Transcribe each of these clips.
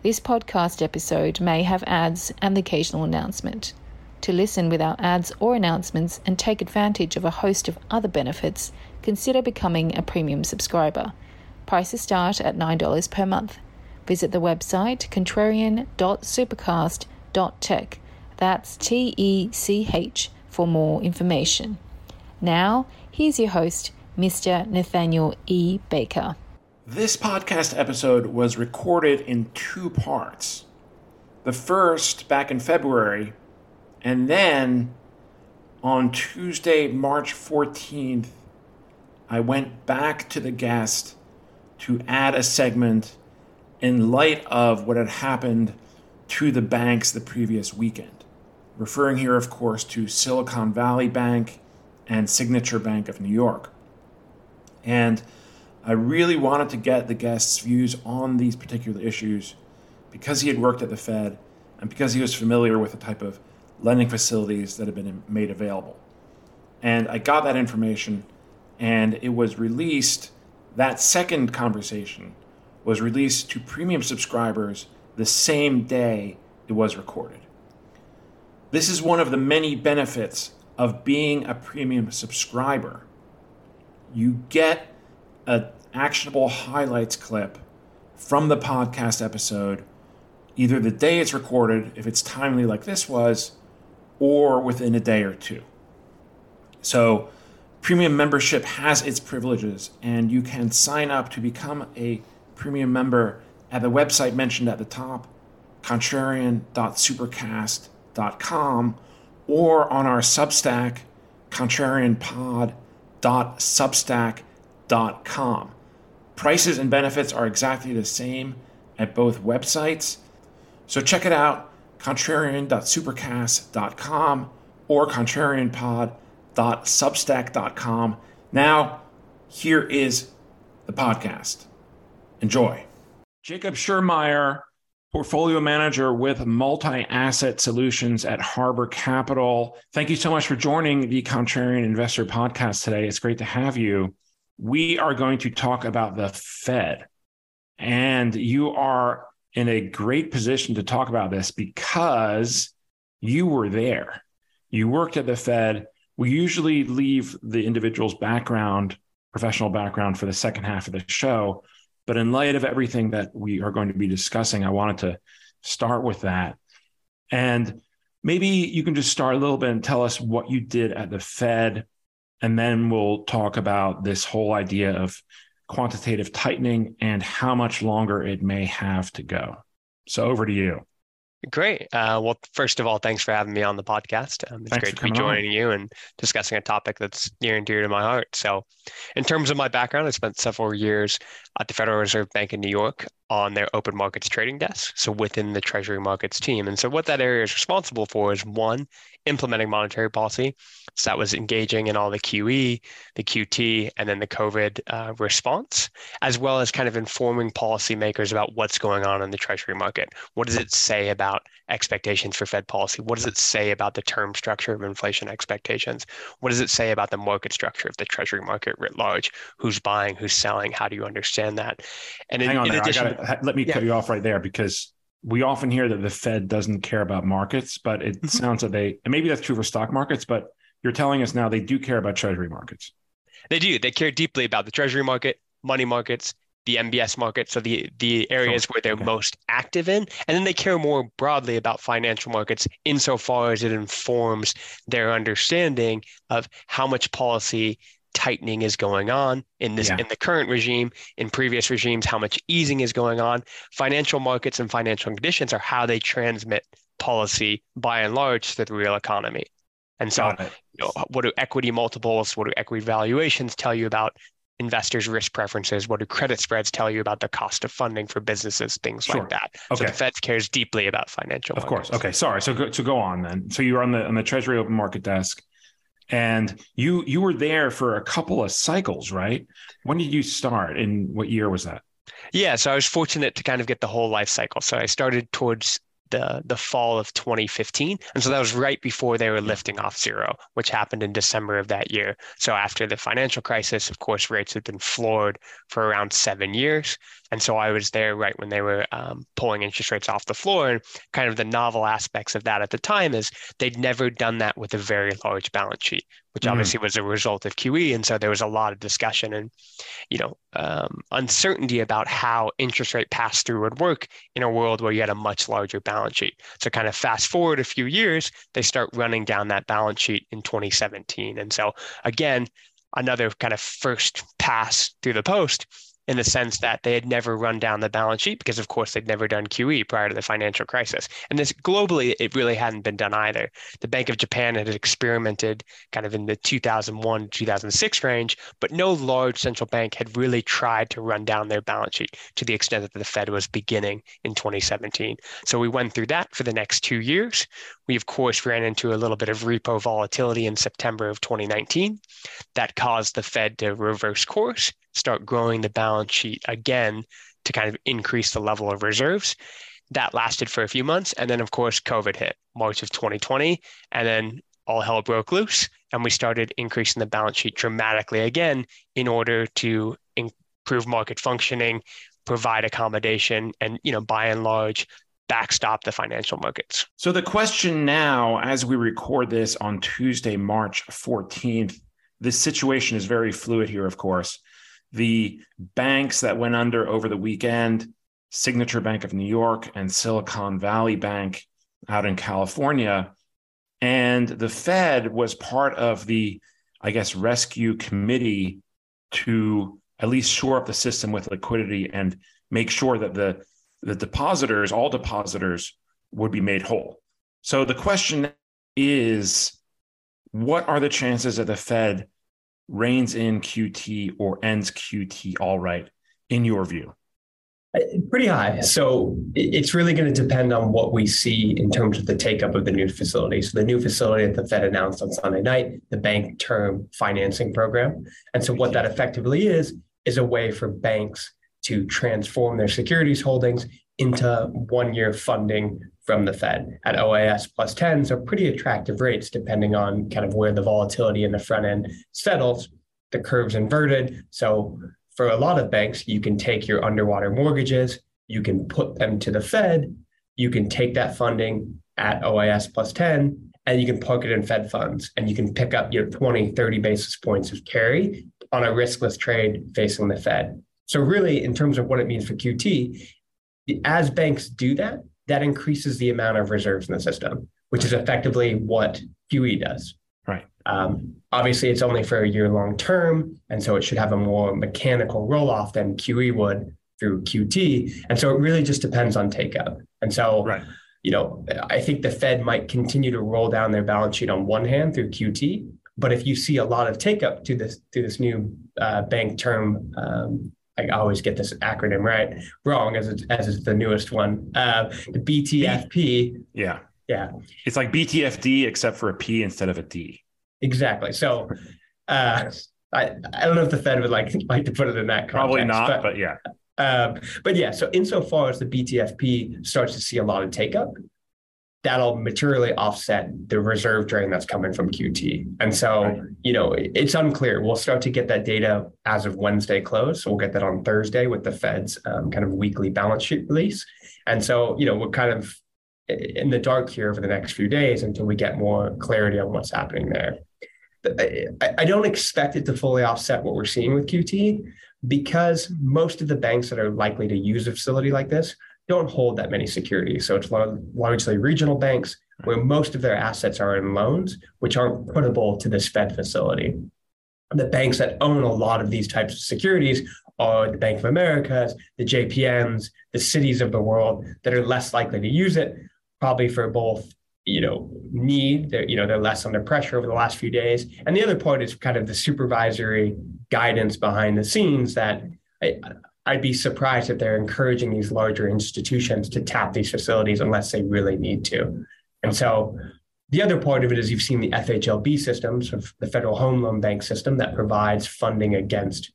This podcast episode may have ads and the occasional announcement. To listen without ads or announcements and take advantage of a host of other benefits, consider becoming a premium subscriber. Prices start at $9 per month. Visit the website contrarian.supercast.tech. That's T E C H for more information. Now, here's your host, Mr. Nathaniel E. Baker. This podcast episode was recorded in two parts. The first back in February, and then on Tuesday, March 14th, I went back to the guest to add a segment in light of what had happened to the banks the previous weekend. Referring here, of course, to Silicon Valley Bank and Signature Bank of New York. And I really wanted to get the guest's views on these particular issues because he had worked at the Fed and because he was familiar with the type of lending facilities that had been made available. And I got that information, and it was released. That second conversation was released to premium subscribers the same day it was recorded. This is one of the many benefits of being a premium subscriber. You get a actionable highlights clip from the podcast episode, either the day it's recorded, if it's timely like this was, or within a day or two. So, premium membership has its privileges, and you can sign up to become a premium member at the website mentioned at the top, contrarian.supercast.com, or on our Substack, contrarianpod.substack.com. Prices and benefits are exactly the same at both websites. So check it out, contrarian.supercast.com or contrarianpod.substack.com. Now, here is the podcast. Enjoy. Jacob Schurmeier, portfolio manager with multi asset solutions at Harbor Capital. Thank you so much for joining the Contrarian Investor podcast today. It's great to have you we are going to talk about the Fed. And you are in a great position to talk about this because you were there. You worked at the Fed. We usually leave the individual's background, professional background, for the second half of the show. But in light of everything that we are going to be discussing, I wanted to start with that. And maybe you can just start a little bit and tell us what you did at the Fed, and then we'll talk about this whole idea of quantitative tightening and how much longer it may have to go. So over to you. Great. Uh, well, first of all, thanks for having me on the podcast. Um, it's thanks great to be joining on. you and discussing a topic that's near and dear to my heart. So, in terms of my background, I spent several years at the Federal Reserve Bank in New York on their open markets trading desk, so within the Treasury markets team. And so, what that area is responsible for is one, implementing monetary policy. So, that was engaging in all the QE, the QT, and then the COVID uh, response, as well as kind of informing policymakers about what's going on in the Treasury market. What does it say about expectations for Fed policy? What does it say about the term structure of inflation expectations? What does it say about the market structure of the Treasury market writ large? Who's buying? Who's selling? How do you understand that? And Hang in, on in there. Addition, gotta, let me yeah. cut you off right there because we often hear that the Fed doesn't care about markets, but it mm-hmm. sounds that they, and maybe that's true for stock markets, but you're telling us now they do care about treasury markets. They do. They care deeply about the treasury market, money markets, the MBS market, so the the areas where they're okay. most active in, and then they care more broadly about financial markets insofar as it informs their understanding of how much policy tightening is going on in this yeah. in the current regime in previous regimes how much easing is going on. Financial markets and financial conditions are how they transmit policy by and large to the real economy. And so you know, what do equity multiples what do equity valuations tell you about investors risk preferences? What do credit spreads tell you about the cost of funding for businesses things sure. like that? Okay. so the fed cares deeply about financial of markets. course okay. Sorry. So go, so go on then. So you were on the on the treasury open market desk and you you were there for a couple of cycles right? When did you start and what year was that? Yeah so i was fortunate to kind of get the whole life cycle. So i started towards the the fall of 2015 and so that was right before they were lifting off zero which happened in december of that year. So after the financial crisis of course rates had been floored for around seven years and so I was there right when they were um, pulling interest rates off the floor. And kind of the novel aspects of that at the time is they'd never done that with a very large balance sheet, which mm. obviously was a result of QE. And so there was a lot of discussion and, you know, um, uncertainty about how interest rate pass through would work in a world where you had a much larger balance sheet. So kind of fast forward a few years, they start running down that balance sheet in 2017. And so again, another kind of first pass through the post in the sense that they had never run down the balance sheet because, of course, they'd never done QE prior to the financial crisis. And this globally, it really hadn't been done either. The Bank of Japan had experimented kind of in the 2001 2006 range, but no large central bank had really tried to run down their balance sheet to the extent that the Fed was beginning in 2017. So we went through that for the next two years. We, of course, ran into a little bit of repo volatility in September of 2019. That caused the Fed to reverse course start growing the balance sheet again to kind of increase the level of reserves. That lasted for a few months. And then, of course, COVID hit March of 2020. And then all hell broke loose. And we started increasing the balance sheet dramatically again in order to improve market functioning, provide accommodation, and, you know, by and large, backstop the financial markets. So the question now, as we record this on Tuesday, March 14th, the situation is very fluid here, of course the banks that went under over the weekend Signature Bank of New York and Silicon Valley Bank out in California. And the Fed was part of the, I guess, rescue committee to at least shore up the system with liquidity and make sure that the, the depositors, all depositors, would be made whole. So the question is what are the chances that the Fed reins in QT or ends QT all right, in your view? Uh, pretty high. So it's really going to depend on what we see in terms of the take up of the new facility. So the new facility that the Fed announced on Sunday night, the bank term financing program. And so what that effectively is, is a way for banks to transform their securities holdings into one year funding from the Fed at OAS plus 10. So pretty attractive rates depending on kind of where the volatility in the front end settles. The curve's inverted. So for a lot of banks, you can take your underwater mortgages, you can put them to the Fed, you can take that funding at OAS plus 10, and you can park it in Fed funds and you can pick up your 20, 30 basis points of carry on a riskless trade facing the Fed. So, really, in terms of what it means for QT, as banks do that, that increases the amount of reserves in the system, which is effectively what QE does. Right. Um, obviously, it's only for a year long term, and so it should have a more mechanical roll off than QE would through QT. And so it really just depends on take up. And so, right. you know, I think the Fed might continue to roll down their balance sheet on one hand through QT, but if you see a lot of take up to this to this new uh, bank term um, I always get this acronym right wrong as it's, as it's the newest one. Uh, the BTFP. Yeah. Yeah. It's like BTFD except for a P instead of a D. Exactly. So uh, I I don't know if the Fed would like like to put it in that context. Probably not, but, but yeah. Um, but yeah, so insofar as the BTFP starts to see a lot of take up, that'll materially offset the reserve drain that's coming from QT. And so, right. you know, it's unclear. We'll start to get that data as of Wednesday close. So we'll get that on Thursday with the Fed's um, kind of weekly balance sheet release. And so, you know, we're kind of in the dark here over the next few days until we get more clarity on what's happening there. I don't expect it to fully offset what we're seeing with QT because most of the banks that are likely to use a facility like this don't hold that many securities. So it's largely regional banks where most of their assets are in loans, which aren't puttable to this Fed facility. The banks that own a lot of these types of securities are the Bank of Americas, the JPMs, the Citis of the world that are less likely to use it, probably for both you know need they're you know they're less under pressure over the last few days and the other part is kind of the supervisory guidance behind the scenes that I, I'd be surprised if they're encouraging these larger institutions to tap these facilities unless they really need to. And so the other part of it is you've seen the FHLB system, so the Federal Home Loan Bank system that provides funding against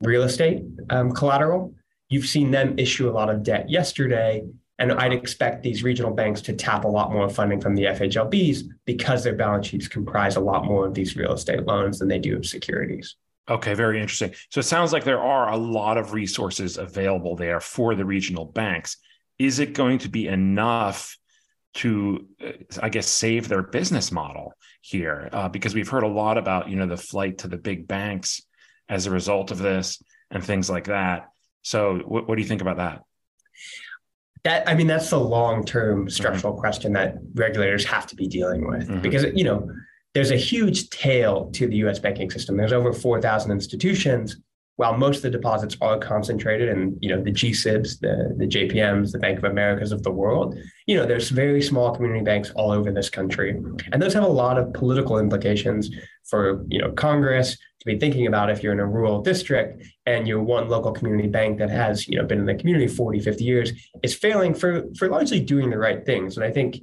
real estate um, collateral. You've seen them issue a lot of debt yesterday. And I'd expect these regional banks to tap a lot more funding from the FHLBs because their balance sheets comprise a lot more of these real estate loans than they do of securities. Okay, very interesting. So it sounds like there are a lot of resources available there for the regional banks. Is it going to be enough to, uh, I guess, save their business model here? Uh, because we've heard a lot about, you know, the flight to the big banks as a result of this and things like that. So, what, what do you think about that? That I mean, that's the long-term structural mm-hmm. question that regulators have to be dealing with mm-hmm. because you know there's a huge tail to the US banking system. There's over 4,000 institutions. While most of the deposits are concentrated in, you know, the GSIBs, the, the JPMs, the Bank of Americas of the world, you know, there's very small community banks all over this country. And those have a lot of political implications for, you know, Congress to be thinking about if you're in a rural district and you're one local community bank that has, you know, been in the community 40, 50 years, is failing for for largely doing the right things. And I think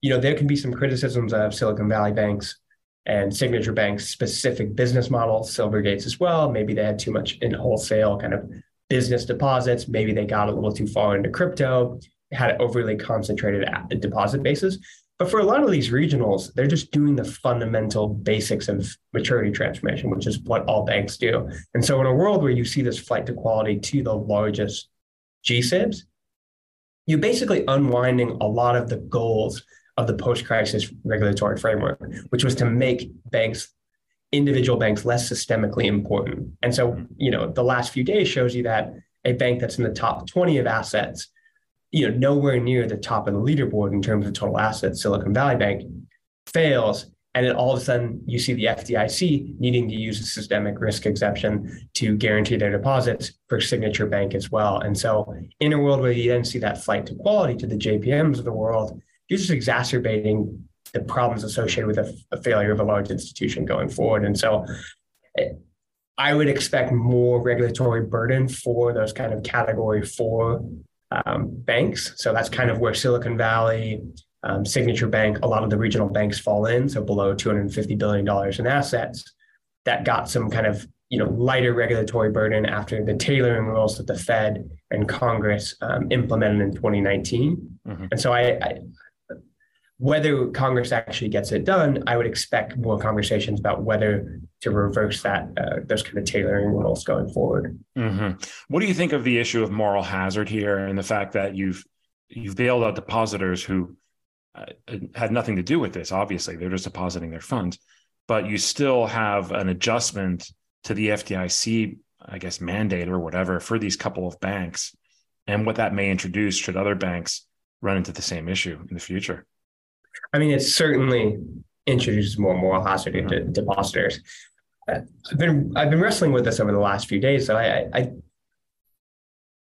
you know, there can be some criticisms of Silicon Valley banks and signature banks specific business models, Silvergates as well. Maybe they had too much in wholesale kind of business deposits. Maybe they got a little too far into crypto, had overly concentrated deposit bases. But for a lot of these regionals, they're just doing the fundamental basics of maturity transformation, which is what all banks do. And so, in a world where you see this flight to quality to the largest GSIBs, you're basically unwinding a lot of the goals of the post-crisis regulatory framework, which was to make banks, individual banks, less systemically important. And so, you know, the last few days shows you that a bank that's in the top 20 of assets, you know, nowhere near the top of the leaderboard in terms of total assets, Silicon Valley Bank fails. And then all of a sudden, you see the FDIC needing to use a systemic risk exception to guarantee their deposits for Signature Bank as well. And so, in a world where you then see that flight to quality to the JPMs of the world, you're just exacerbating the problems associated with a, a failure of a large institution going forward. And so eh, I would expect more regulatory burden for those kind of category four um, banks. So that's kind of where Silicon Valley, um, Signature Bank, a lot of the regional banks fall in. So below $250 billion in assets that got some kind of you know lighter regulatory burden after the tailoring rules that the Fed and Congress um, implemented in 2019. Mm-hmm. And so I, I, whether Congress actually gets it done, I would expect more conversations about whether to reverse that uh, those kind of tailoring rules going forward. Mm-hmm. What do you think of the issue of moral hazard here, and the fact that you've you've bailed out depositors who uh, had nothing to do with this? Obviously, they're just depositing their funds, but you still have an adjustment to the FDIC, I guess, mandate or whatever for these couple of banks, and what that may introduce should other banks run into the same issue in the future. I mean, it certainly introduces more moral hazard mm-hmm. depositors. I've been I've been wrestling with this over the last few days. So I, I, I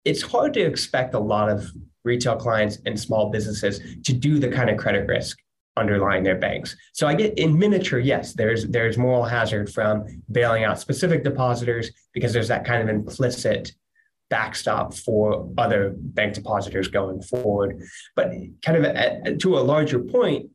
it's hard to expect a lot of retail clients and small businesses to do the kind of credit risk underlying their banks. So I get in miniature, yes, there's there's moral hazard from bailing out specific depositors because there's that kind of implicit backstop for other bank depositors going forward. But kind of at, to a larger point,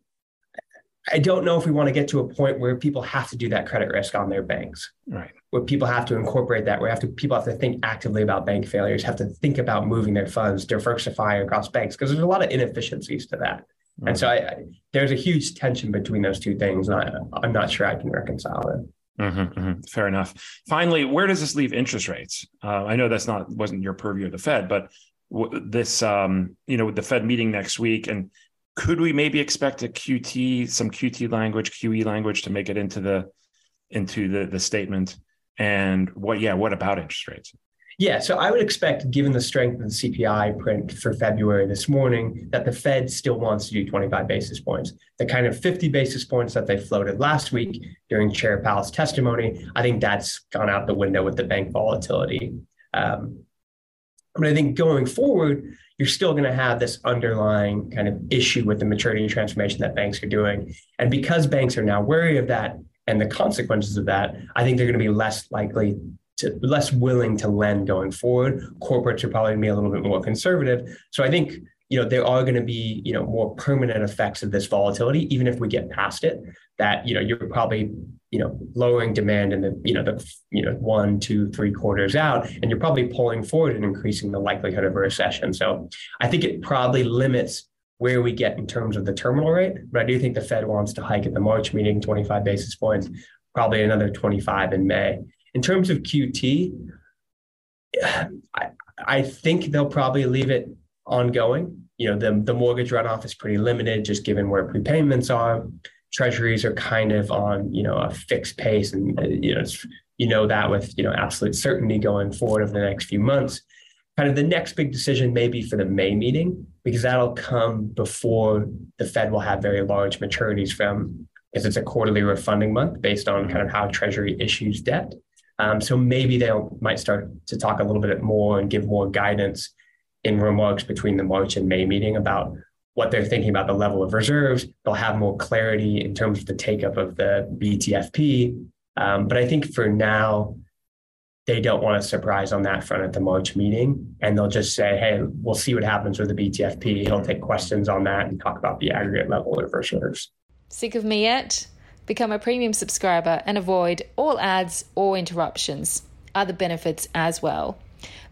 I don't know if we want to get to a point where people have to do that credit risk on their banks. Right. Where people have to incorporate that, where have to people have to think actively about bank failures, have to think about moving their funds, diversifying across banks, because there's a lot of inefficiencies to that. Mm-hmm. And so I, I, there's a huge tension between those two things. And I, I'm not sure I can reconcile it. Mm-hmm, mm-hmm. Fair enough. Finally, where does this leave interest rates? Uh, I know that's not wasn't your purview of the Fed, but w- this, um, you know, with the Fed meeting next week, and could we maybe expect a QT, some QT language, QE language to make it into the into the the statement and what yeah what about interest rates yeah, so I would expect, given the strength of the CPI print for February this morning, that the Fed still wants to do 25 basis points. The kind of 50 basis points that they floated last week during Chair Powell's testimony, I think that's gone out the window with the bank volatility. Um, but I think going forward, you're still going to have this underlying kind of issue with the maturity transformation that banks are doing. And because banks are now wary of that and the consequences of that, I think they're going to be less likely to less willing to lend going forward. Corporates are probably going to be a little bit more conservative. So I think you know there are going to be you know more permanent effects of this volatility, even if we get past it. That you know you're probably you know lowering demand in the you know the you know one, two, three quarters out, and you're probably pulling forward and increasing the likelihood of a recession. So I think it probably limits where we get in terms of the terminal rate. But I do think the Fed wants to hike at the March meeting 25 basis points, probably another 25 in May. In terms of QT, I, I think they'll probably leave it ongoing. You know, the, the mortgage runoff is pretty limited just given where prepayments are. Treasuries are kind of on, you know, a fixed pace and, uh, you know, you know that with, you know, absolute certainty going forward over the next few months. Kind of the next big decision may be for the May meeting because that'll come before the Fed will have very large maturities from because it's a quarterly refunding month based on kind of how Treasury issues debt. Um, so maybe they might start to talk a little bit more and give more guidance in remarks between the March and May meeting about what they're thinking about the level of reserves. They'll have more clarity in terms of the take up of the BTFP. Um, but I think for now, they don't want a surprise on that front at the March meeting. And they'll just say, hey, we'll see what happens with the BTFP. He'll take questions on that and talk about the aggregate level of reserves. Sick of me yet? Become a premium subscriber and avoid all ads or interruptions. Other benefits as well.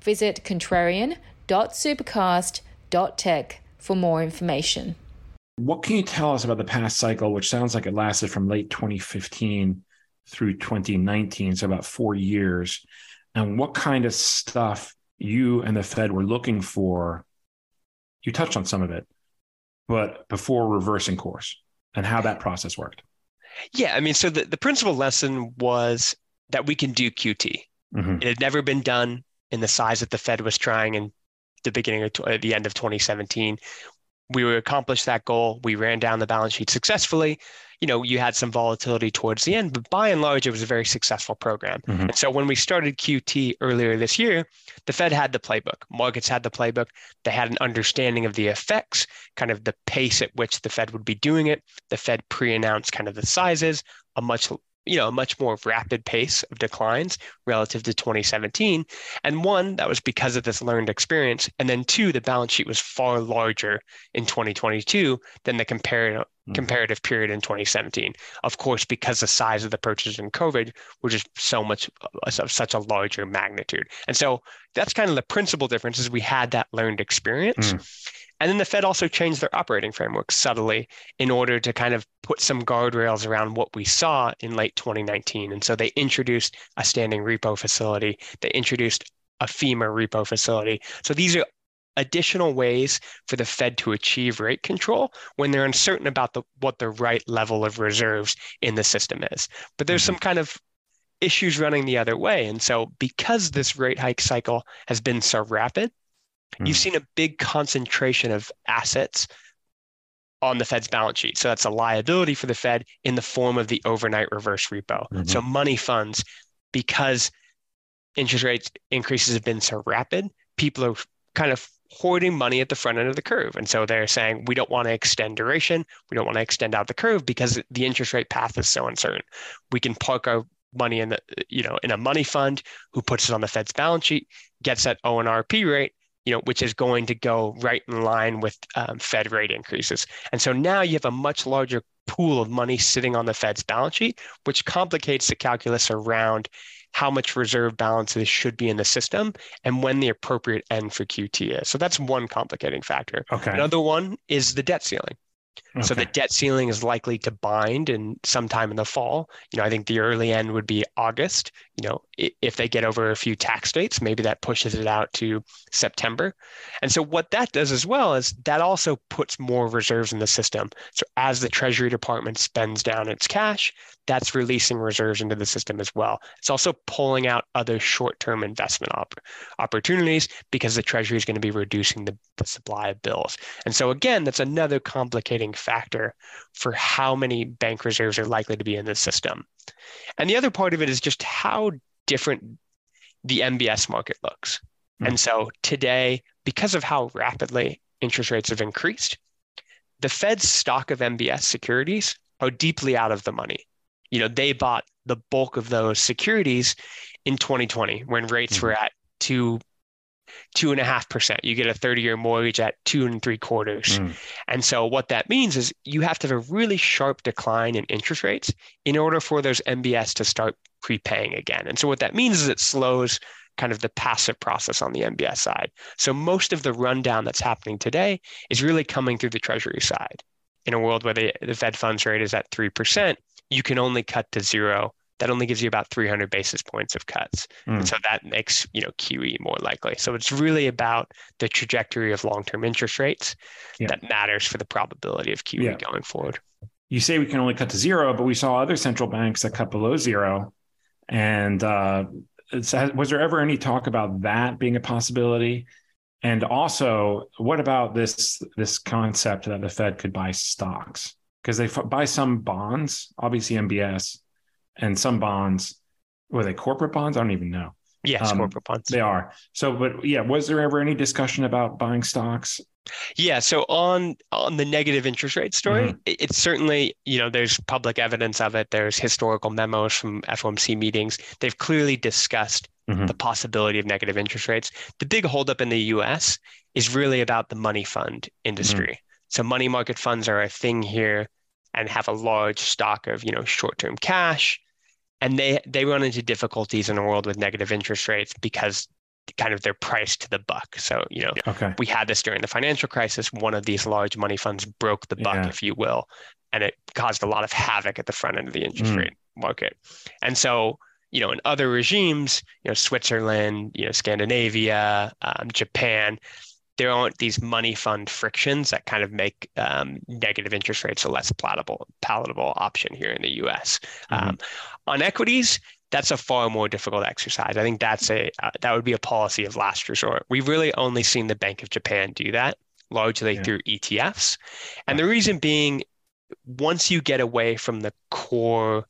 Visit contrarian.supercast.tech for more information. What can you tell us about the past cycle, which sounds like it lasted from late 2015 through 2019, so about four years? And what kind of stuff you and the Fed were looking for? You touched on some of it, but before reversing course and how that process worked. Yeah, I mean, so the, the principal lesson was that we can do QT. Mm-hmm. It had never been done in the size that the Fed was trying in the beginning of uh, the end of 2017. We were accomplished that goal. We ran down the balance sheet successfully you know, you had some volatility towards the end, but by and large, it was a very successful program. Mm-hmm. And so when we started QT earlier this year, the Fed had the playbook, markets had the playbook. They had an understanding of the effects, kind of the pace at which the Fed would be doing it. The Fed pre announced kind of the sizes, a much you know, a much more rapid pace of declines relative to 2017. And one, that was because of this learned experience. And then two, the balance sheet was far larger in 2022 than the comparative mm-hmm. comparative period in 2017. Of course, because the size of the purchases in COVID were just so much of such a larger magnitude. And so that's kind of the principal difference is we had that learned experience. Mm. And then the Fed also changed their operating framework subtly in order to kind of put some guardrails around what we saw in late 2019. And so they introduced a standing repo facility, they introduced a FIMA repo facility. So these are additional ways for the Fed to achieve rate control when they're uncertain about the, what the right level of reserves in the system is. But there's mm-hmm. some kind of issues running the other way. And so, because this rate hike cycle has been so rapid, Mm. You've seen a big concentration of assets on the Fed's balance sheet. So that's a liability for the Fed in the form of the overnight reverse repo. Mm-hmm. So money funds, because interest rates increases have been so rapid, people are kind of hoarding money at the front end of the curve. And so they're saying, we don't want to extend duration. We don't want to extend out the curve because the interest rate path is so uncertain. We can park our money in the, you know, in a money fund who puts it on the Fed's balance sheet, gets that ONRP rate, you know, which is going to go right in line with um, Fed rate increases. And so now you have a much larger pool of money sitting on the Fed's balance sheet, which complicates the calculus around how much reserve balances should be in the system and when the appropriate end for QT is. So that's one complicating factor. Okay. Another one is the debt ceiling. Okay. So the debt ceiling is likely to bind in sometime in the fall. You know, I think the early end would be August, you know, if they get over a few tax dates, maybe that pushes it out to September. And so what that does as well is that also puts more reserves in the system. So as the Treasury Department spends down its cash, that's releasing reserves into the system as well. It's also pulling out other short-term investment op- opportunities because the Treasury is going to be reducing the, the supply of bills. And so again, that's another complicating factor for how many bank reserves are likely to be in the system. And the other part of it is just how different the MBS market looks. Mm-hmm. And so today, because of how rapidly interest rates have increased, the Fed's stock of MBS securities are deeply out of the money. You know, they bought the bulk of those securities in 2020 when rates mm-hmm. were at two two and a half percent. You get a 30 year mortgage at two and three quarters. Mm. And so what that means is you have to have a really sharp decline in interest rates in order for those MBS to start prepaying again. And so what that means is it slows kind of the passive process on the MBS side. So most of the rundown that's happening today is really coming through the treasury side. In a world where the, the Fed funds rate is at 3%, you can only cut to zero that only gives you about 300 basis points of cuts. Mm. And so that makes, you know, QE more likely. So it's really about the trajectory of long-term interest rates yeah. that matters for the probability of QE yeah. going forward. You say we can only cut to zero, but we saw other central banks that cut below zero. And uh, was there ever any talk about that being a possibility? And also, what about this this concept that the Fed could buy stocks? Because they buy some bonds, obviously MBS, and some bonds. Were they corporate bonds? I don't even know. Yes, um, corporate bonds. They are. So, but yeah, was there ever any discussion about buying stocks? Yeah. So on on the negative interest rate story, mm-hmm. it, it's certainly you know there's public evidence of it. There's historical memos from FOMC meetings. They've clearly discussed mm-hmm. the possibility of negative interest rates. The big holdup in the U.S. is really about the money fund industry. Mm-hmm. So money market funds are a thing here and have a large stock of you know short-term cash and they they run into difficulties in a world with negative interest rates because kind of their price to the buck so you know okay. we had this during the financial crisis one of these large money funds broke the buck yeah. if you will and it caused a lot of havoc at the front end of the interest mm. rate market and so you know in other regimes you know switzerland you know scandinavia um, japan there aren't these money fund frictions that kind of make um, negative interest rates a less palatable palatable option here in the U.S. Mm-hmm. Um, on equities, that's a far more difficult exercise. I think that's a uh, that would be a policy of last resort. We've really only seen the Bank of Japan do that largely yeah. through ETFs, and the reason being, once you get away from the core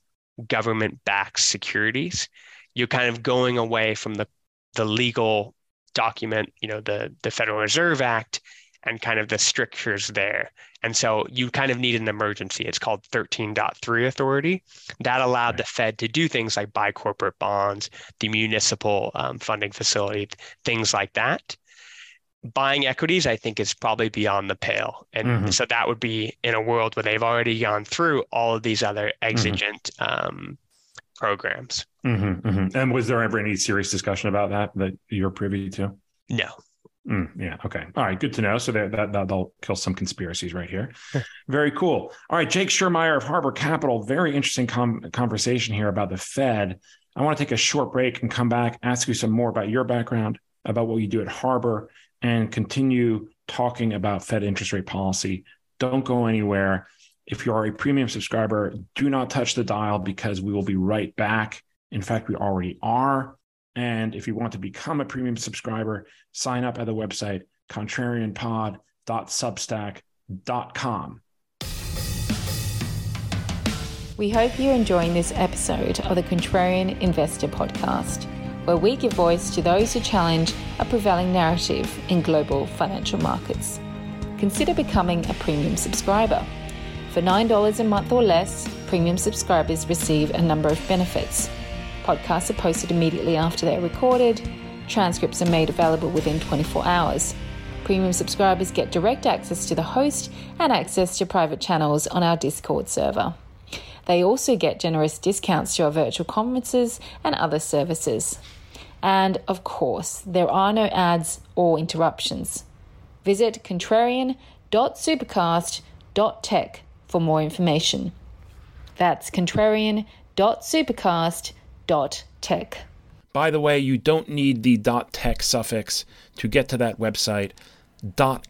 government-backed securities, you're kind of going away from the the legal document, you know, the the Federal Reserve Act and kind of the strictures there. And so you kind of need an emergency. It's called 13.3 authority. That allowed right. the Fed to do things like buy corporate bonds, the municipal um, funding facility, things like that. Buying equities, I think, is probably beyond the pale. And mm-hmm. so that would be in a world where they've already gone through all of these other mm-hmm. exigent mm-hmm. um, programs. Mm-hmm, mm-hmm. And was there ever any serious discussion about that that you're privy to? No. Mm, yeah. Okay. All right. Good to know. So that, that that'll kill some conspiracies right here. Very cool. All right. Jake Schurmeier of Harbor Capital. Very interesting com- conversation here about the Fed. I want to take a short break and come back, ask you some more about your background, about what you do at Harbor, and continue talking about Fed interest rate policy. Don't go anywhere. If you are a premium subscriber, do not touch the dial because we will be right back. In fact, we already are. And if you want to become a premium subscriber, sign up at the website contrarianpod.substack.com. We hope you're enjoying this episode of the Contrarian Investor Podcast, where we give voice to those who challenge a prevailing narrative in global financial markets. Consider becoming a premium subscriber. For $9 a month or less, premium subscribers receive a number of benefits. Podcasts are posted immediately after they're recorded, transcripts are made available within 24 hours. Premium subscribers get direct access to the host and access to private channels on our Discord server. They also get generous discounts to our virtual conferences and other services. And of course, there are no ads or interruptions. Visit contrarian.supercast.tech for more information. That's contrarian.supercast.tech tech. By the way, you don't need the .tech suffix to get to that website.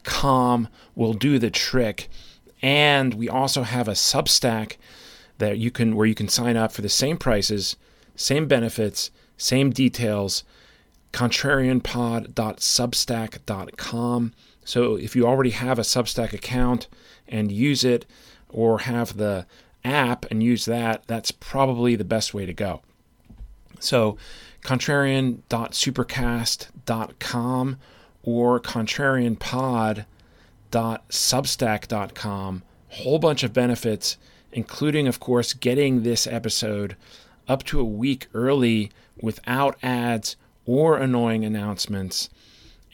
.com will do the trick. And we also have a Substack that you can where you can sign up for the same prices, same benefits, same details. contrarianpod.substack.com. So if you already have a Substack account and use it or have the app and use that, that's probably the best way to go. So contrarian.supercast.com or contrarianpod.substack.com. Whole bunch of benefits, including, of course, getting this episode up to a week early without ads or annoying announcements.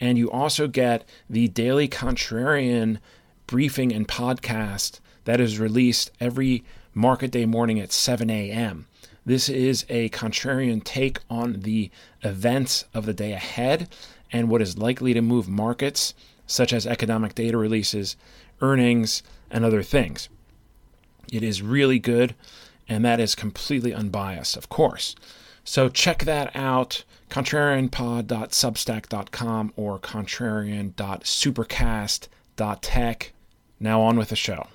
And you also get the daily contrarian briefing and podcast that is released every market day morning at 7 a.m. This is a contrarian take on the events of the day ahead and what is likely to move markets, such as economic data releases, earnings, and other things. It is really good, and that is completely unbiased, of course. So check that out contrarianpod.substack.com or contrarian.supercast.tech. Now on with the show.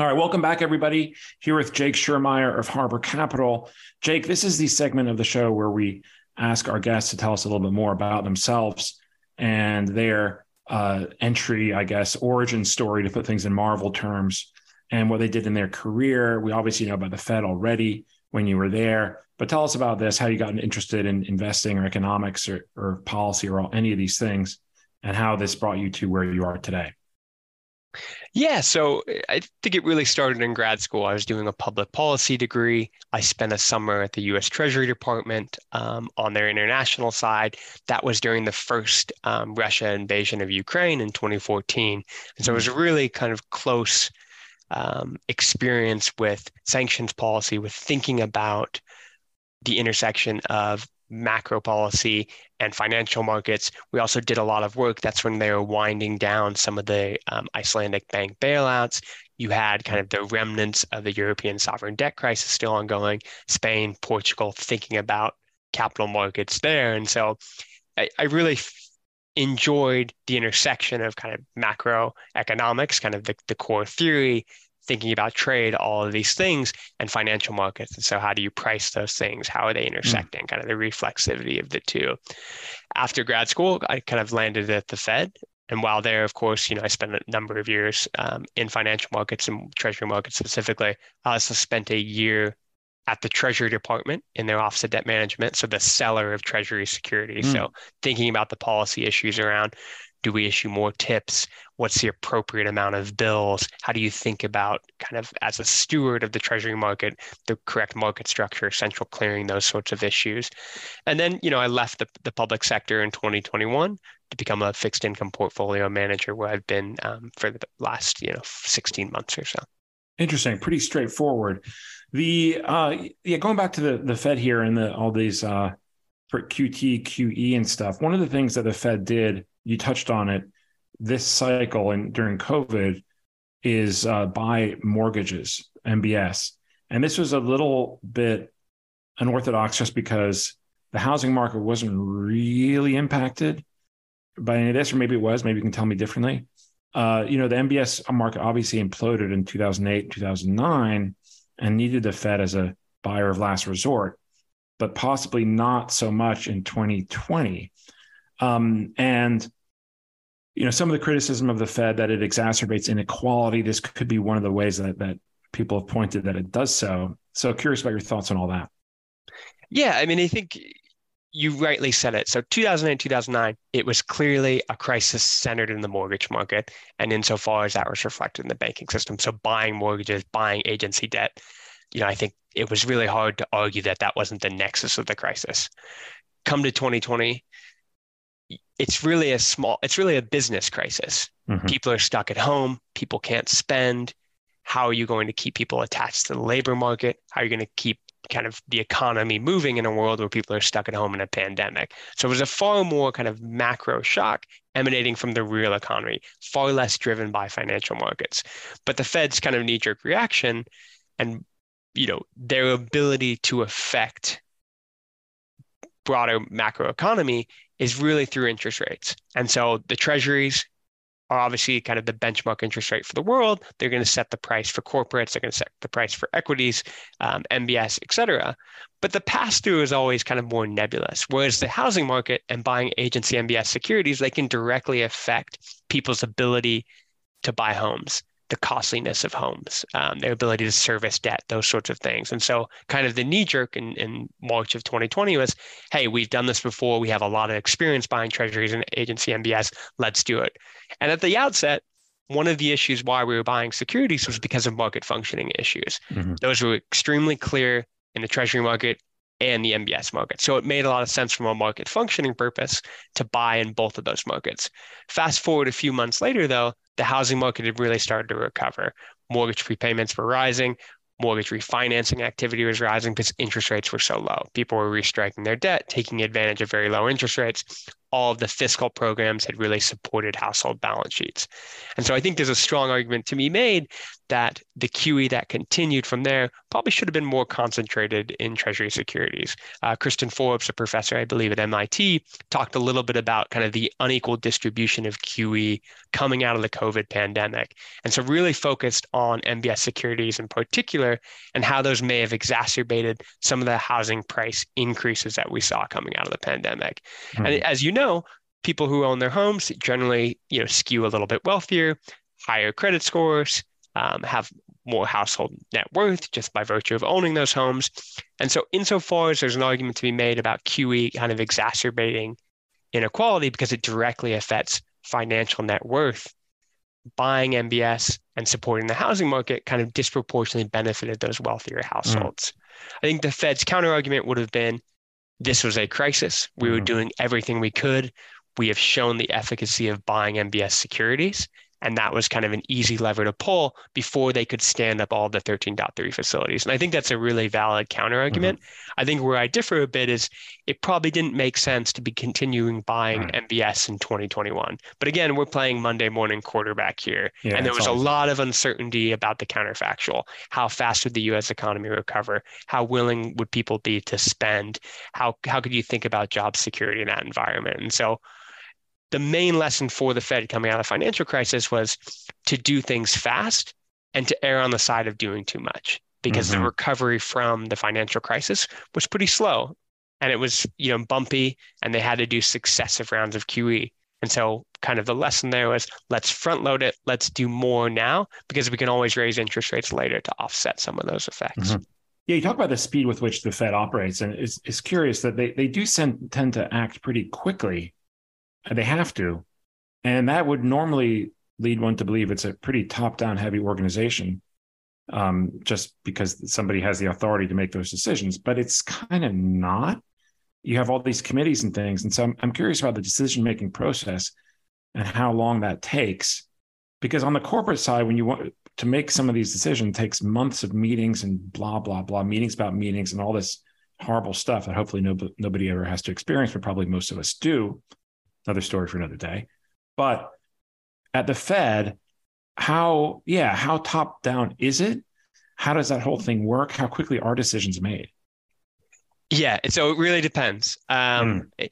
All right, welcome back, everybody. Here with Jake Schurmeier of Harbor Capital. Jake, this is the segment of the show where we ask our guests to tell us a little bit more about themselves and their uh, entry, I guess, origin story to put things in Marvel terms, and what they did in their career. We obviously know about the Fed already when you were there, but tell us about this: how you got interested in investing or economics or, or policy or all, any of these things, and how this brought you to where you are today. Yeah, so I think it really started in grad school. I was doing a public policy degree. I spent a summer at the US Treasury Department um, on their international side. That was during the first um, Russia invasion of Ukraine in 2014. And so it was a really kind of close um, experience with sanctions policy, with thinking about the intersection of macro policy and financial markets. We also did a lot of work. That's when they were winding down some of the um, Icelandic bank bailouts. You had kind of the remnants of the European sovereign debt crisis still ongoing, Spain, Portugal, thinking about capital markets there. And so I, I really enjoyed the intersection of kind of macroeconomics, kind of the, the core theory, thinking about trade, all of these things, and financial markets. And so, how do you price those things? How are they hmm. intersecting? Mm. Kind of the reflexivity of the two. After grad school, I kind of landed at the Fed. And while there, of course, you know, I spent a number of years um, in financial markets and treasury markets specifically. I also spent a year at the Treasury Department in their Office of Debt Management, so the seller of Treasury securities. Mm. So thinking about the policy issues around do we issue more TIPS? What's the appropriate amount of bills? How do you think about kind of as a steward of the treasury market the correct market structure central clearing those sorts of issues? And then you know i left the, the public sector in 2021 to become a fixed income portfolio manager where i've been um, for the last you know 16 months or so. Interesting. Pretty straightforward. The uh yeah going back to the the fed here and the all these uh qt qe and stuff one of the things that the fed did you touched on it this cycle and during COVID is uh, buy mortgages, MBS. And this was a little bit unorthodox just because the housing market wasn't really impacted by any of this, or maybe it was. Maybe you can tell me differently. Uh, you know, the MBS market obviously imploded in 2008, 2009, and needed the Fed as a buyer of last resort, but possibly not so much in 2020. Um, and you know, some of the criticism of the Fed that it exacerbates inequality. This could be one of the ways that that people have pointed that it does so. So curious about your thoughts on all that. Yeah, I mean, I think you rightly said it. So 2008, 2009, it was clearly a crisis centered in the mortgage market. And insofar as that was reflected in the banking system, so buying mortgages, buying agency debt, you know, I think it was really hard to argue that that wasn't the nexus of the crisis. Come to 2020, it's really a small it's really a business crisis. Mm-hmm. people are stuck at home. People can't spend. How are you going to keep people attached to the labor market? How are you going to keep kind of the economy moving in a world where people are stuck at home in a pandemic? So it was a far more kind of macro shock emanating from the real economy far less driven by financial markets. But the fed's kind of knee-jerk reaction and you know their ability to affect broader macroeconomy is really through interest rates. And so the treasuries are obviously kind of the benchmark interest rate for the world. They're going to set the price for corporates. They're going to set the price for equities, um, MBS, et cetera. But the pass through is always kind of more nebulous. Whereas the housing market and buying agency MBS securities, they can directly affect people's ability to buy homes the costliness of homes, um, their ability to service debt, those sorts of things. And so, kind of the knee jerk in, in March of 2020 was hey, we've done this before. We have a lot of experience buying treasuries and agency MBS. Let's do it. And at the outset, one of the issues why we were buying securities was because of market functioning issues. Mm-hmm. Those were extremely clear in the treasury market and the MBS market. So it made a lot of sense from a market functioning purpose to buy in both of those markets. Fast forward a few months later, though, the housing market had really started to recover. Mortgage prepayments were rising, mortgage refinancing activity was rising because interest rates were so low. People were restriking their debt, taking advantage of very low interest rates all of the fiscal programs had really supported household balance sheets. And so I think there's a strong argument to be made that the QE that continued from there probably should have been more concentrated in Treasury securities. Uh, Kristin Forbes, a professor, I believe, at MIT, talked a little bit about kind of the unequal distribution of QE coming out of the COVID pandemic. And so really focused on MBS securities in particular and how those may have exacerbated some of the housing price increases that we saw coming out of the pandemic. Mm-hmm. And as you know, know, people who own their homes generally, you know, skew a little bit wealthier, higher credit scores, um, have more household net worth just by virtue of owning those homes. And so, insofar as there's an argument to be made about QE kind of exacerbating inequality because it directly affects financial net worth, buying MBS and supporting the housing market kind of disproportionately benefited those wealthier households. Mm. I think the Fed's counter argument would have been this was a crisis. We mm-hmm. were doing everything we could. We have shown the efficacy of buying MBS securities. And that was kind of an easy lever to pull before they could stand up all the 13.3 facilities. And I think that's a really valid counter argument. Mm-hmm. I think where I differ a bit is it probably didn't make sense to be continuing buying. MBS in 2021. But again, we're playing Monday morning quarterback here. Yeah, and there was a lot of uncertainty about the counterfactual. How fast would the US economy recover? How willing would people be to spend? How, how could you think about job security in that environment? And so the main lesson for the Fed coming out of the financial crisis was to do things fast and to err on the side of doing too much because mm-hmm. the recovery from the financial crisis was pretty slow and it was you know bumpy and they had to do successive rounds of QE. And so kind of the lesson there was let's front load it, let's do more now because we can always raise interest rates later to offset some of those effects. Mm-hmm. Yeah, you talk about the speed with which the Fed operates, and it's, it's curious that they, they do send, tend to act pretty quickly they have to. And that would normally lead one to believe it's a pretty top down heavy organization, um, just because somebody has the authority to make those decisions. But it's kind of not. You have all these committees and things. And so I'm, I'm curious about the decision making process and how long that takes. Because on the corporate side, when you want to make some of these decisions, takes months of meetings and blah, blah, blah, meetings about meetings and all this horrible stuff that hopefully nobody, nobody ever has to experience, but probably most of us do another story for another day. But at the Fed, how, yeah, how top down is it? How does that whole thing work? How quickly are decisions made? Yeah, so it really depends. Um, mm.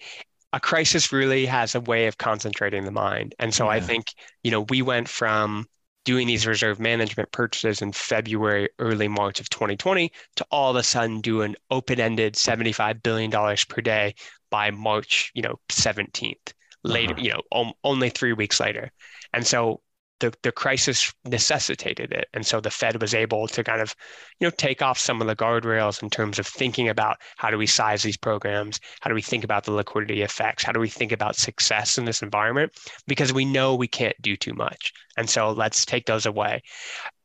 A crisis really has a way of concentrating the mind. And so yeah. I think, you know, we went from doing these reserve management purchases in February, early March of 2020 to all of a sudden doing open-ended $75 billion per day by March, you know, 17th later, uh-huh. you know, om- only three weeks later. And so the, the crisis necessitated it. And so the Fed was able to kind of, you know, take off some of the guardrails in terms of thinking about how do we size these programs? How do we think about the liquidity effects? How do we think about success in this environment? Because we know we can't do too much. And so let's take those away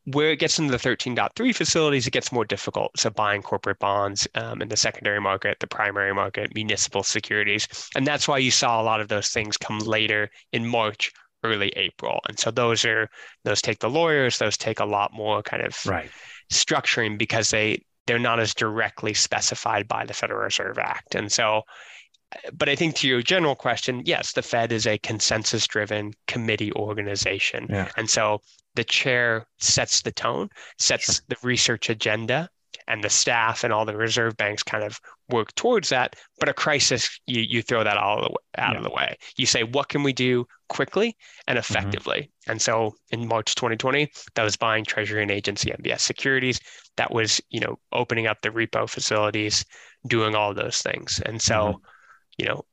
where it gets into the 13.3 facilities, it gets more difficult. So buying corporate bonds um, in the secondary market, the primary market, municipal securities. And that's why you saw a lot of those things come later in March, early April. And so those are, those take the lawyers, those take a lot more kind of right. structuring because they, they're not as directly specified by the Federal Reserve Act. And so but I think to your general question, yes, the Fed is a consensus driven committee organization. Yeah. And so the chair sets the tone, sets sure. the research agenda, and the staff and all the reserve banks kind of work towards that. But a crisis, you, you throw that all way, out yeah. of the way. You say, what can we do quickly and mm-hmm. effectively? Mm-hmm. And so in March 2020, that was buying Treasury and agency MBS securities. That was, you know, opening up the repo facilities, doing all those things. And so, mm-hmm. You know,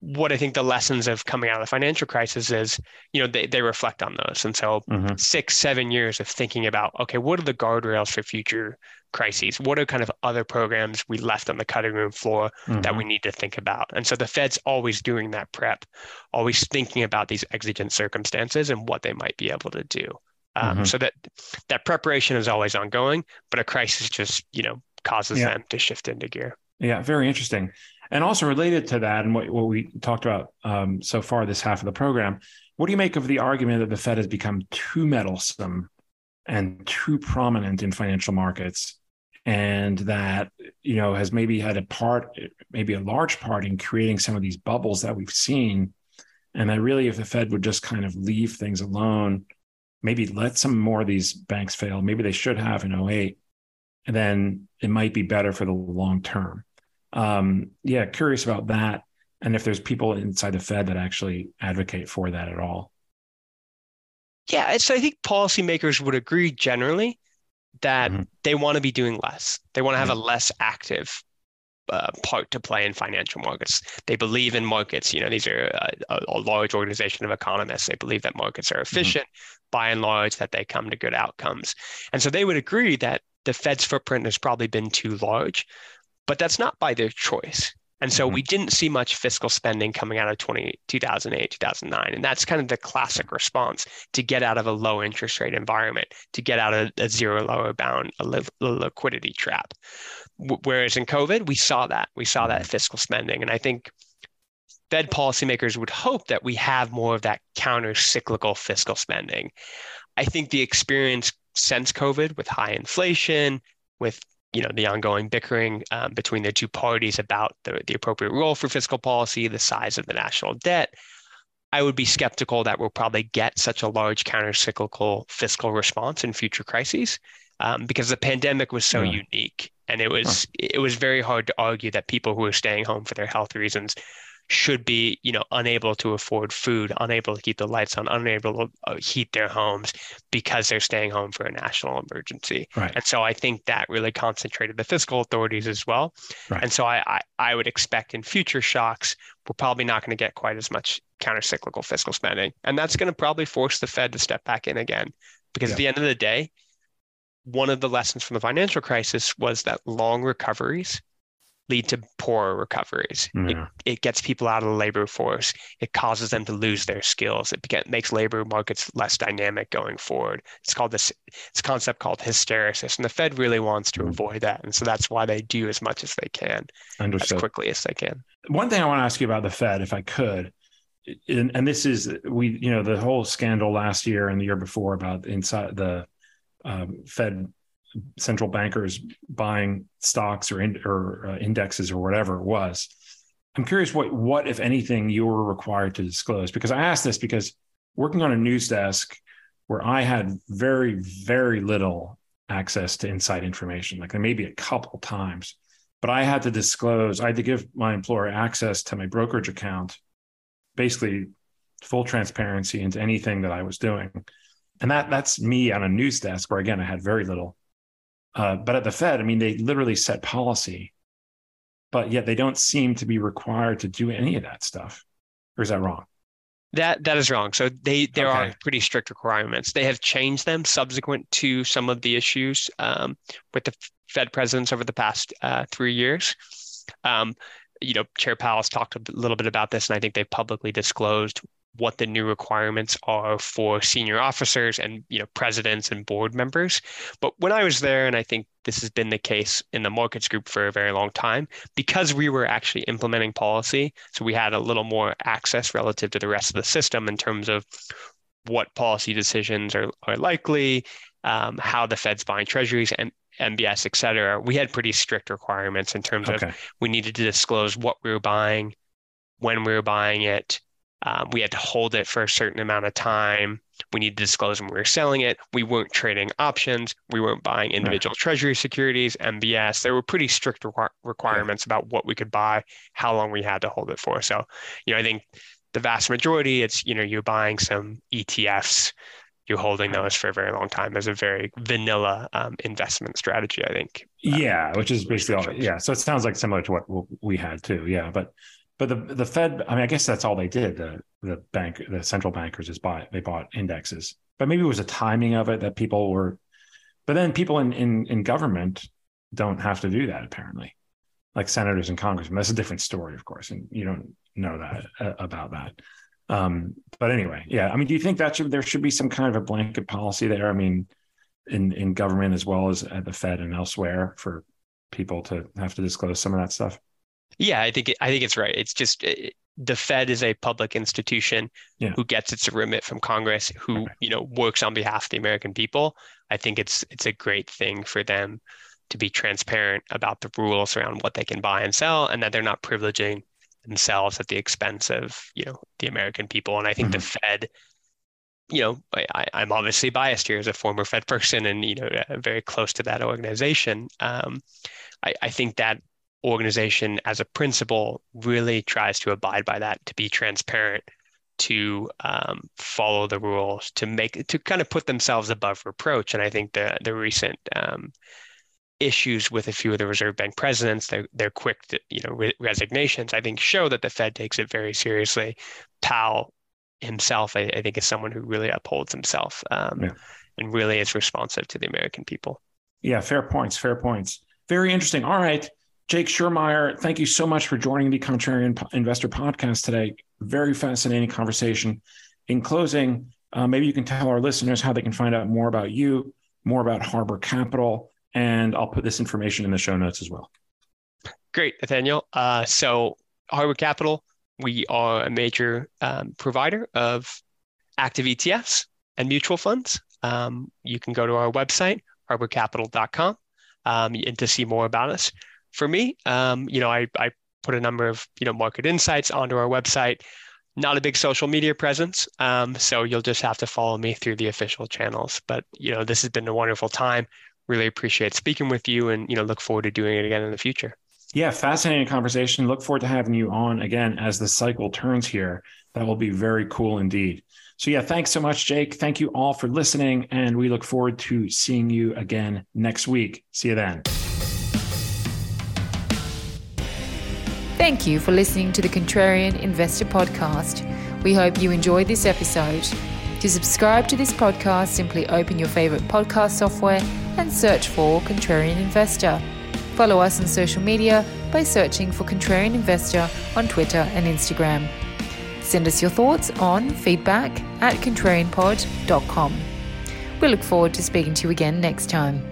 what I think the lessons of coming out of the financial crisis is, you know, they, they reflect on those. And so mm-hmm. six, seven years of thinking about, okay, what are the guardrails for future crises? What are kind of other programs we left on the cutting room floor mm-hmm. that we need to think about? And so the Fed's always doing that prep, always thinking about these exigent circumstances and what they might be able to do. Um, mm-hmm. So that that preparation is always ongoing, but a crisis just, you know, causes yeah. them to shift into gear. Yeah, very interesting. And also related to that, and what, what we talked about um, so far this half of the program, what do you make of the argument that the Fed has become too meddlesome and too prominent in financial markets, and that you know has maybe had a part, maybe a large part in creating some of these bubbles that we've seen, and that really, if the Fed would just kind of leave things alone, maybe let some more of these banks fail, maybe they should have in 08, and then it might be better for the long term um, yeah, curious about that, and if there's people inside the Fed that actually advocate for that at all. Yeah, so I think policymakers would agree generally that mm-hmm. they want to be doing less. They want to have mm-hmm. a less active uh, part to play in financial markets. They believe in markets. You know, these are a, a large organization of economists. They believe that markets are mm-hmm. efficient, mm-hmm. by and large, that they come to good outcomes. And so they would agree that the Fed's footprint has probably been too large but that's not by their choice. And so mm-hmm. we didn't see much fiscal spending coming out of 20, 2008, 2009. And that's kind of the classic response to get out of a low interest rate environment, to get out of a zero lower bound, a, li- liquidity trap. W- whereas in COVID, we saw that. We saw that mm-hmm. fiscal spending. And I think Fed policymakers would hope that we have more of that counter cyclical fiscal spending. I think the experience since COVID with high inflation, with you know the ongoing bickering um, between the two parties about the, the appropriate role for fiscal policy, the size of the national debt. I would be skeptical that we'll probably get such a large countercyclical fiscal response in future crises um, because the pandemic was so yeah. unique and it was huh. it was very hard to argue that people who are staying home for their health reasons should be, you know, unable to afford food, unable to keep the lights on, unable to uh, heat their homes because they're staying home for a national emergency. Right. And so I think that really concentrated the fiscal authorities as well. Right. And so I, I, I would expect in future shocks, we're probably not going to get quite as much countercyclical fiscal spending. And that's going to probably force the Fed to step back in again. Because yeah. at the end of the day, one of the lessons from the financial crisis was that long recoveries lead to poorer recoveries. Yeah. It, it, gets people out of the labor force. It causes them to lose their skills. It get, makes labor markets less dynamic going forward. It's called this. It's concept called hysteresis, and the Fed really wants to mm. avoid that, and so that's why they do as much as they can, Understood. as quickly as they can. One thing I want to ask you about the Fed, if I could. And, and this is we you know the whole scandal last year and the year before about inside the um, Fed central bankers buying stocks or, in, or uh, indexes or whatever it was. I'm curious what what if anything you were required to disclose because I asked this because working on a news desk where I had very very little access to inside information like maybe a couple times but I had to disclose I had to give my employer access to my brokerage account basically full transparency into anything that I was doing and that that's me on a news desk where again I had very little uh, but at the Fed, I mean, they literally set policy, but yet they don't seem to be required to do any of that stuff. Or is that wrong? That that is wrong. So they there okay. are pretty strict requirements. They have changed them subsequent to some of the issues um, with the Fed presidents over the past uh, three years. Um, you know, Chair Powell has talked a little bit about this, and I think they've publicly disclosed what the new requirements are for senior officers and you know presidents and board members but when i was there and i think this has been the case in the markets group for a very long time because we were actually implementing policy so we had a little more access relative to the rest of the system in terms of what policy decisions are, are likely um, how the fed's buying treasuries and mbs et cetera we had pretty strict requirements in terms okay. of we needed to disclose what we were buying when we were buying it um, we had to hold it for a certain amount of time. we need to disclose when we were selling it. We weren't trading options. We weren't buying individual right. treasury securities, MBS. There were pretty strict requir- requirements about what we could buy, how long we had to hold it for. So, you know, I think the vast majority, it's, you know, you're buying some ETFs, you're holding those for a very long time as a very vanilla um, investment strategy, I think. Yeah, which is basically all. Yeah. So it sounds like similar to what we had too. Yeah. But, but the, the Fed, I mean, I guess that's all they did. The, the bank, the central bankers just buy, they bought indexes, but maybe it was a timing of it that people were, but then people in, in, in government don't have to do that apparently like senators and congressmen. That's a different story, of course, and you don't know that uh, about that. Um, but anyway, yeah. I mean, do you think that should, there should be some kind of a blanket policy there? I mean, in in government as well as at the Fed and elsewhere for people to have to disclose some of that stuff. Yeah, I think it, I think it's right. It's just it, the Fed is a public institution yeah. who gets its remit from Congress, who you know works on behalf of the American people. I think it's it's a great thing for them to be transparent about the rules around what they can buy and sell, and that they're not privileging themselves at the expense of you know the American people. And I think mm-hmm. the Fed, you know, I, am obviously biased here as a former Fed person, and you know, very close to that organization. Um, I, I think that organization, as a principle, really tries to abide by that, to be transparent, to um, follow the rules, to make to kind of put themselves above reproach. And I think the the recent um, issues with a few of the Reserve Bank presidents, their their quick to, you know re- resignations, I think show that the Fed takes it very seriously. Powell himself, I, I think, is someone who really upholds himself um, yeah. and really is responsive to the American people. Yeah, fair points. Fair points. Very interesting. All right. Jake Schurmeier, thank you so much for joining the Contrarian Investor Podcast today. Very fascinating conversation. In closing, uh, maybe you can tell our listeners how they can find out more about you, more about Harbor Capital, and I'll put this information in the show notes as well. Great, Nathaniel. Uh, so, Harbor Capital, we are a major um, provider of active ETFs and mutual funds. Um, you can go to our website, harborcapital.com, um, and to see more about us. For me, um, you know, I, I put a number of you know market insights onto our website. Not a big social media presence, um, so you'll just have to follow me through the official channels. But you know, this has been a wonderful time. Really appreciate speaking with you and you know look forward to doing it again in the future. Yeah fascinating conversation. Look forward to having you on again as the cycle turns here. That will be very cool indeed. So yeah thanks so much jake. Thank you all for listening and we look forward to seeing you again next week. See you then Thank you for listening to the Contrarian Investor Podcast. We hope you enjoyed this episode. To subscribe to this podcast, simply open your favorite podcast software and search for Contrarian Investor. Follow us on social media by searching for Contrarian Investor on Twitter and Instagram. Send us your thoughts on feedback at contrarianpod.com. We look forward to speaking to you again next time.